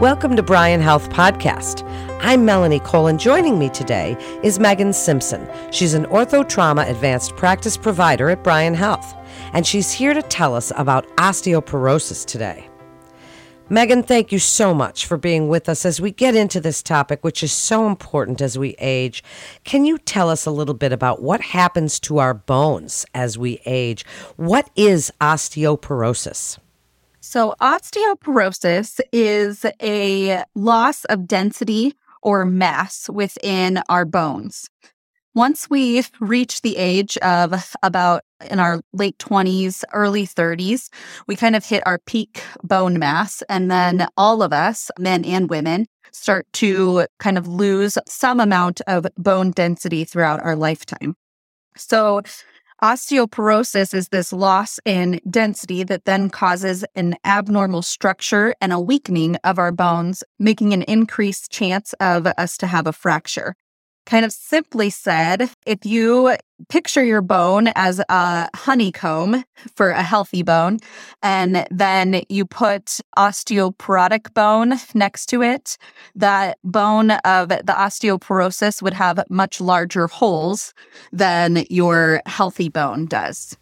Welcome to Bryan Health Podcast. I'm Melanie Cole, and joining me today is Megan Simpson. She's an ortho trauma advanced practice provider at Bryan Health, and she's here to tell us about osteoporosis today. Megan, thank you so much for being with us as we get into this topic, which is so important as we age. Can you tell us a little bit about what happens to our bones as we age? What is osteoporosis? So, osteoporosis is a loss of density or mass within our bones. Once we reach the age of about in our late 20s, early 30s, we kind of hit our peak bone mass. And then all of us, men and women, start to kind of lose some amount of bone density throughout our lifetime. So, Osteoporosis is this loss in density that then causes an abnormal structure and a weakening of our bones, making an increased chance of us to have a fracture. Kind of simply said, if you picture your bone as a honeycomb for a healthy bone, and then you put osteoporotic bone next to it, that bone of the osteoporosis would have much larger holes than your healthy bone does.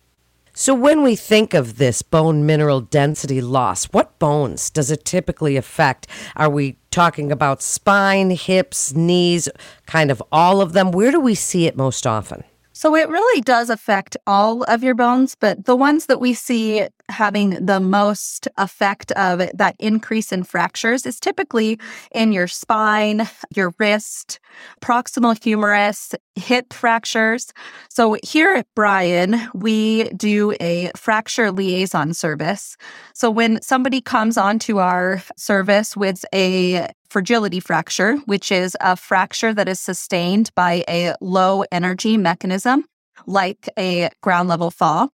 So, when we think of this bone mineral density loss, what bones does it typically affect? Are we talking about spine, hips, knees, kind of all of them? Where do we see it most often? So it really does affect all of your bones, but the ones that we see having the most effect of that increase in fractures is typically in your spine, your wrist, proximal humerus, hip fractures. So here at Bryan, we do a fracture liaison service. So when somebody comes onto our service with a fragility fracture, which is a fracture that is sustained by a low energy mechanism like a ground level fall.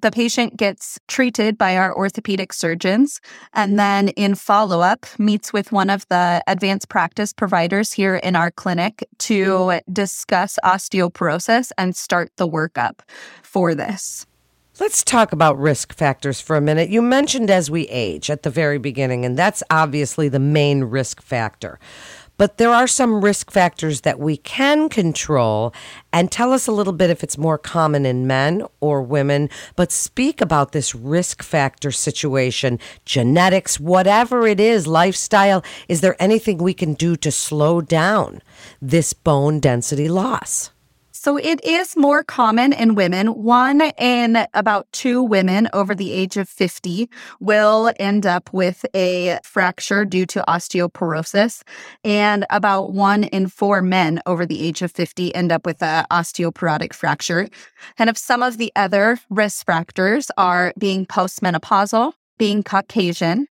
The patient gets treated by our orthopedic surgeons and then, in follow up, meets with one of the advanced practice providers here in our clinic to discuss osteoporosis and start the workup for this. Let's talk about risk factors for a minute. You mentioned as we age at the very beginning, and that's obviously the main risk factor. But there are some risk factors that we can control. And tell us a little bit if it's more common in men or women. But speak about this risk factor situation, genetics, whatever it is, lifestyle. Is there anything we can do to slow down this bone density loss? So it is more common in women. One in about two women over the age of 50 will end up with a fracture due to osteoporosis. And about one in four men over the age of 50 end up with an osteoporotic fracture. And of some of the other risk factors are being postmenopausal, being Caucasian,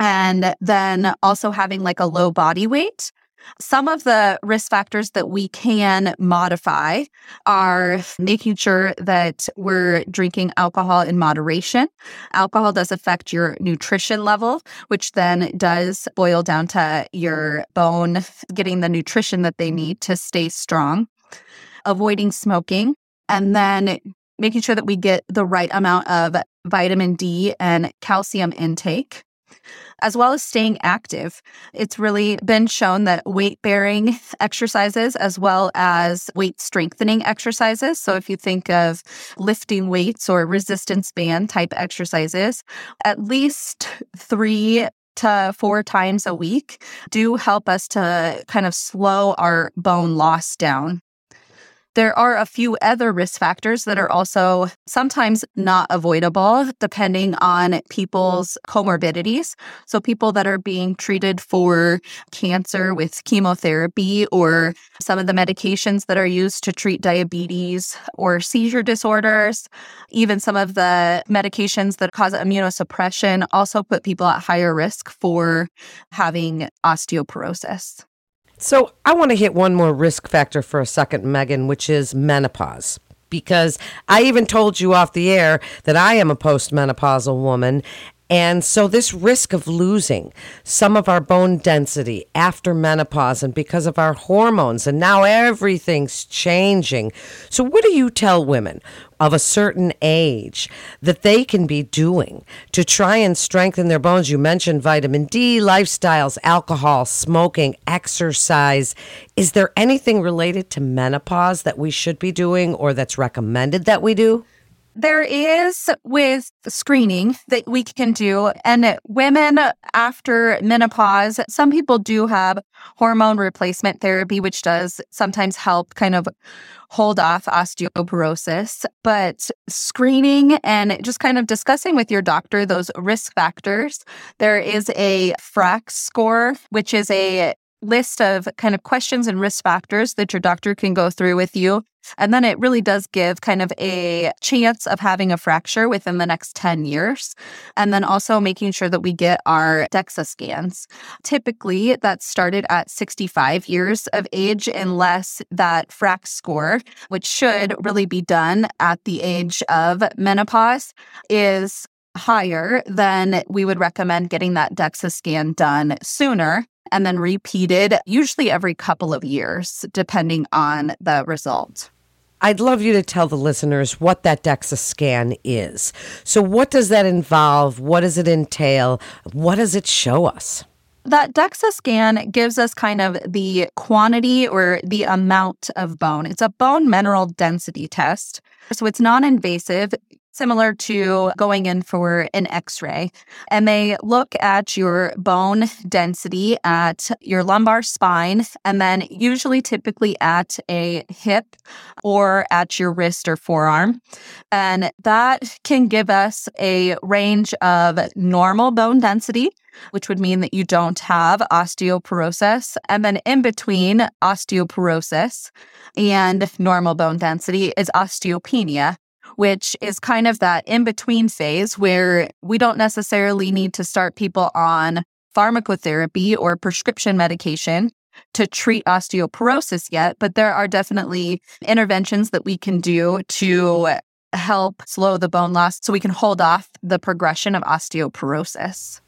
and then also having like a low body weight some of the risk factors that we can modify are making sure that we're drinking alcohol in moderation. Alcohol does affect your nutrition level, which then does boil down to your bone getting the nutrition that they need to stay strong. Avoiding smoking, and then making sure that we get the right amount of vitamin D and calcium intake as well as staying active. It's really been shown that weight bearing exercises as well as weight strengthening exercises. So if you think of lifting weights or resistance band type exercises, at least three to four times a week do help us to kind of slow our bone loss down. There are a few other risk factors that are also sometimes not avoidable depending on people's comorbidities. So, people that are being treated for cancer with chemotherapy or some of the medications that are used to treat diabetes or seizure disorders, even some of the medications that cause immunosuppression also put people at higher risk for having osteoporosis. So I want to hit one more risk factor for a second, Megan, which is menopause. Because I even told you off the air that I am a postmenopausal woman. And so, this risk of losing some of our bone density after menopause and because of our hormones, and now everything's changing. So, what do you tell women of a certain age that they can be doing to try and strengthen their bones? You mentioned vitamin D, lifestyles, alcohol, smoking, exercise. Is there anything related to menopause that we should be doing or that's recommended that we do? There is with screening that we can do. And women after menopause, some people do have hormone replacement therapy, which does sometimes help kind of hold off osteoporosis. But screening and just kind of discussing with your doctor those risk factors, there is a FRAX score, which is a list of kind of questions and risk factors that your doctor can go through with you. And then it really does give kind of a chance of having a fracture within the next 10 years. And then also making sure that we get our DEXA scans. Typically, that's started at 65 years of age, unless that FRAX score, which should really be done at the age of menopause, is higher, then we would recommend getting that DEXA scan done sooner and then repeated usually every couple of years, depending on the result. I'd love you to tell the listeners what that DEXA scan is. So, what does that involve? What does it entail? What does it show us? That DEXA scan gives us kind of the quantity or the amount of bone. It's a bone mineral density test. So it's non invasive similar to going in for an x ray. And they look at your bone density at your lumbar spine, and then usually typically at a hip or at your wrist or forearm. And that can give us a range of normal bone density. Which would mean that you don't have osteoporosis. And then in between osteoporosis and normal bone density is osteopenia, which is kind of that in between phase where we don't necessarily need to start people on pharmacotherapy or prescription medication to treat osteoporosis yet, but there are definitely interventions that we can do to help slow the bone loss so we can hold off the progression of osteoporosis.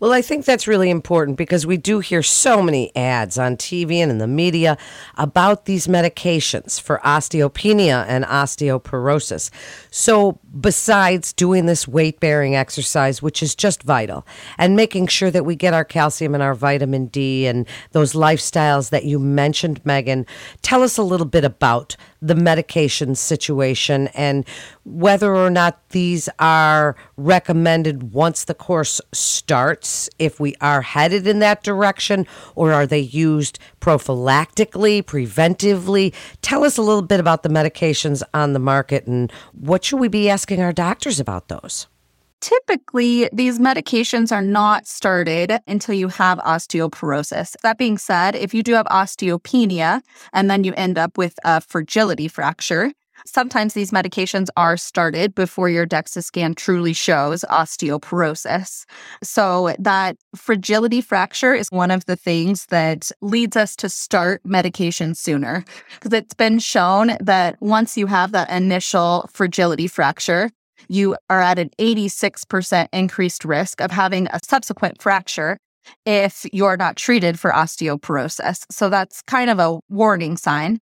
Well, I think that's really important because we do hear so many ads on TV and in the media about these medications for osteopenia and osteoporosis. So, besides doing this weight bearing exercise, which is just vital, and making sure that we get our calcium and our vitamin D and those lifestyles that you mentioned, Megan, tell us a little bit about the medication situation and whether or not these are recommended once the course starts, if we are headed in that direction, or are they used prophylactically, preventively? Tell us a little bit about the medications on the market and what should we be asking our doctors about those? Typically, these medications are not started until you have osteoporosis. That being said, if you do have osteopenia and then you end up with a fragility fracture, sometimes these medications are started before your DEXA scan truly shows osteoporosis. So, that fragility fracture is one of the things that leads us to start medication sooner because it's been shown that once you have that initial fragility fracture, you are at an 86% increased risk of having a subsequent fracture if you're not treated for osteoporosis. So that's kind of a warning sign.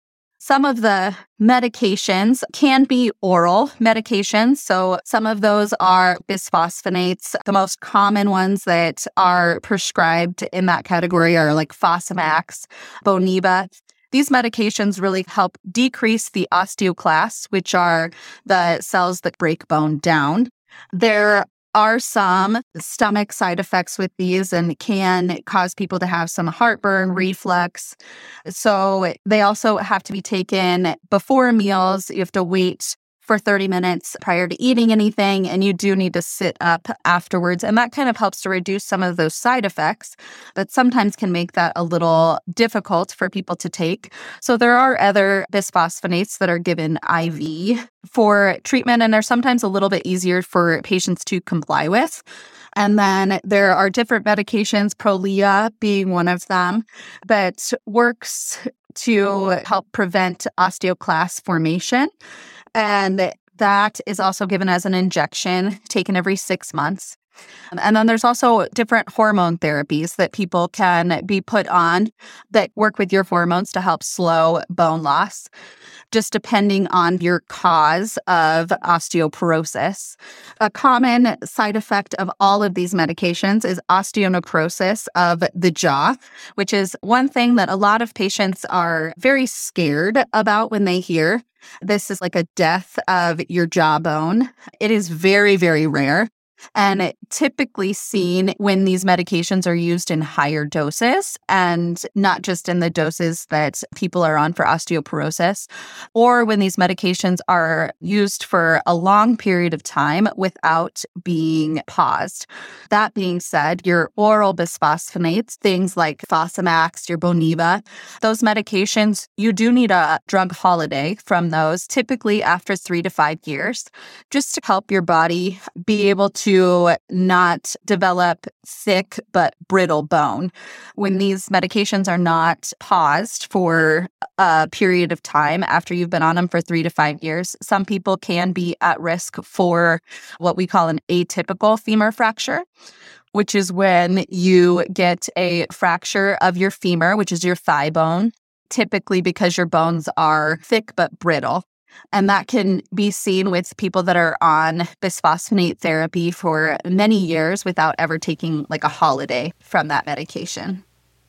Some of the medications can be oral medications. So some of those are bisphosphonates. The most common ones that are prescribed in that category are like Fosamax, Boniva. These medications really help decrease the osteoclasts, which are the cells that break bone down. There are some stomach side effects with these and can cause people to have some heartburn, mm-hmm. reflux. So they also have to be taken before meals. You have to wait for 30 minutes prior to eating anything, and you do need to sit up afterwards. And that kind of helps to reduce some of those side effects, but sometimes can make that a little difficult for people to take. So there are other bisphosphonates that are given IV for treatment, and they're sometimes a little bit easier for patients to comply with. And then there are different medications, Prolia being one of them, that works to help prevent osteoclast formation. And that is also given as an injection taken every six months. And then there's also different hormone therapies that people can be put on that work with your hormones to help slow bone loss just depending on your cause of osteoporosis. A common side effect of all of these medications is osteonecrosis of the jaw, which is one thing that a lot of patients are very scared about when they hear. This is like a death of your jawbone. It is very, very rare and typically seen when these medications are used in higher doses and not just in the doses that people are on for osteoporosis, or when these medications are used for a long period of time without being paused. That being said, your oral bisphosphonates, things like Fosamax, your Boniva, those medications, you do need a drug holiday from those, typically after three to five years, just to help your body be able to to not develop thick but brittle bone. When these medications are not paused for a period of time after you've been on them for three to five years, some people can be at risk for what we call an atypical femur fracture which is when you get a fracture of your femur, which is your thigh bone, typically because your bones are thick but brittle. And that can be seen with people that are on bisphosphonate therapy for many years without ever taking like a holiday from that medication.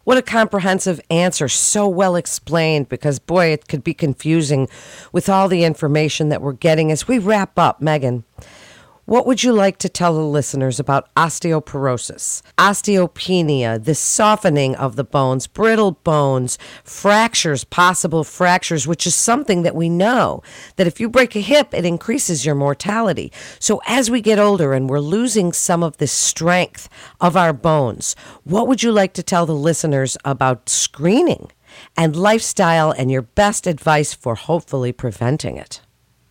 What a comprehensive answer. So well explained because, boy, it could be confusing with all the information that we're getting as we wrap up, Megan. What would you like to tell the listeners about osteoporosis, osteopenia, the softening of the bones, brittle bones, fractures, possible fractures, which is something that we know that if you break a hip, it increases your mortality. So as we get older and we're losing some of the strength of our bones, what would you like to tell the listeners about screening and lifestyle and your best advice for hopefully preventing it?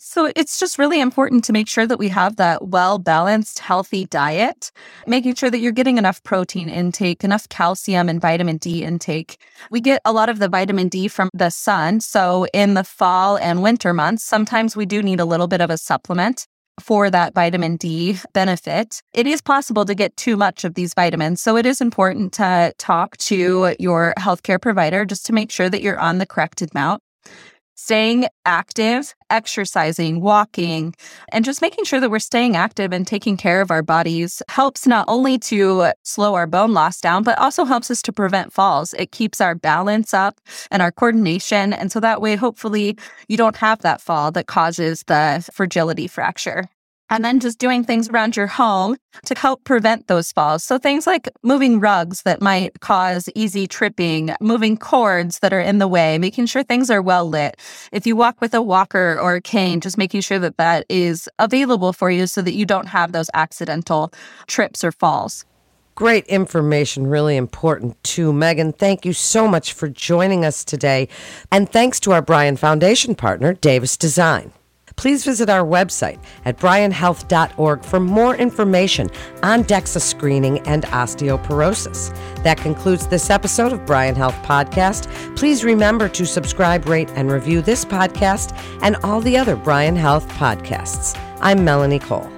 So it's just really important to make sure that we have that well balanced, healthy diet, making sure that you're getting enough protein intake, enough calcium and vitamin D intake. We get a lot of the vitamin D from the sun. So in the fall and winter months, sometimes we do need a little bit of a supplement for that vitamin D benefit. It is possible to get too much of these vitamins. So it is important to talk to your healthcare provider just to make sure that you're on the correct amount staying active, exercising, walking, and just making sure that we're staying active and taking care of our bodies helps not only to slow our bone loss down, but also helps us to prevent falls. It keeps our balance up and our coordination. And so that way, hopefully, you don't have that fall that causes the fragility fracture and then just doing things around your home to help prevent those falls. So things like moving rugs that might cause easy tripping, moving cords that are in the way, making sure things are well lit. If you walk with a walker or a cane, just making sure that that is available for you so that you don't have those accidental trips or falls. Great information, really important too. Megan, thank you so much for joining us today. And thanks to our Bryan Foundation partner, Davis Design please visit our website at bryanhealth.org for more information on DEXA screening and osteoporosis. That concludes this episode of Bryan Health Podcast. Please remember to subscribe, rate, and review this podcast and all the other Bryan Health podcasts. I'm Melanie Cole.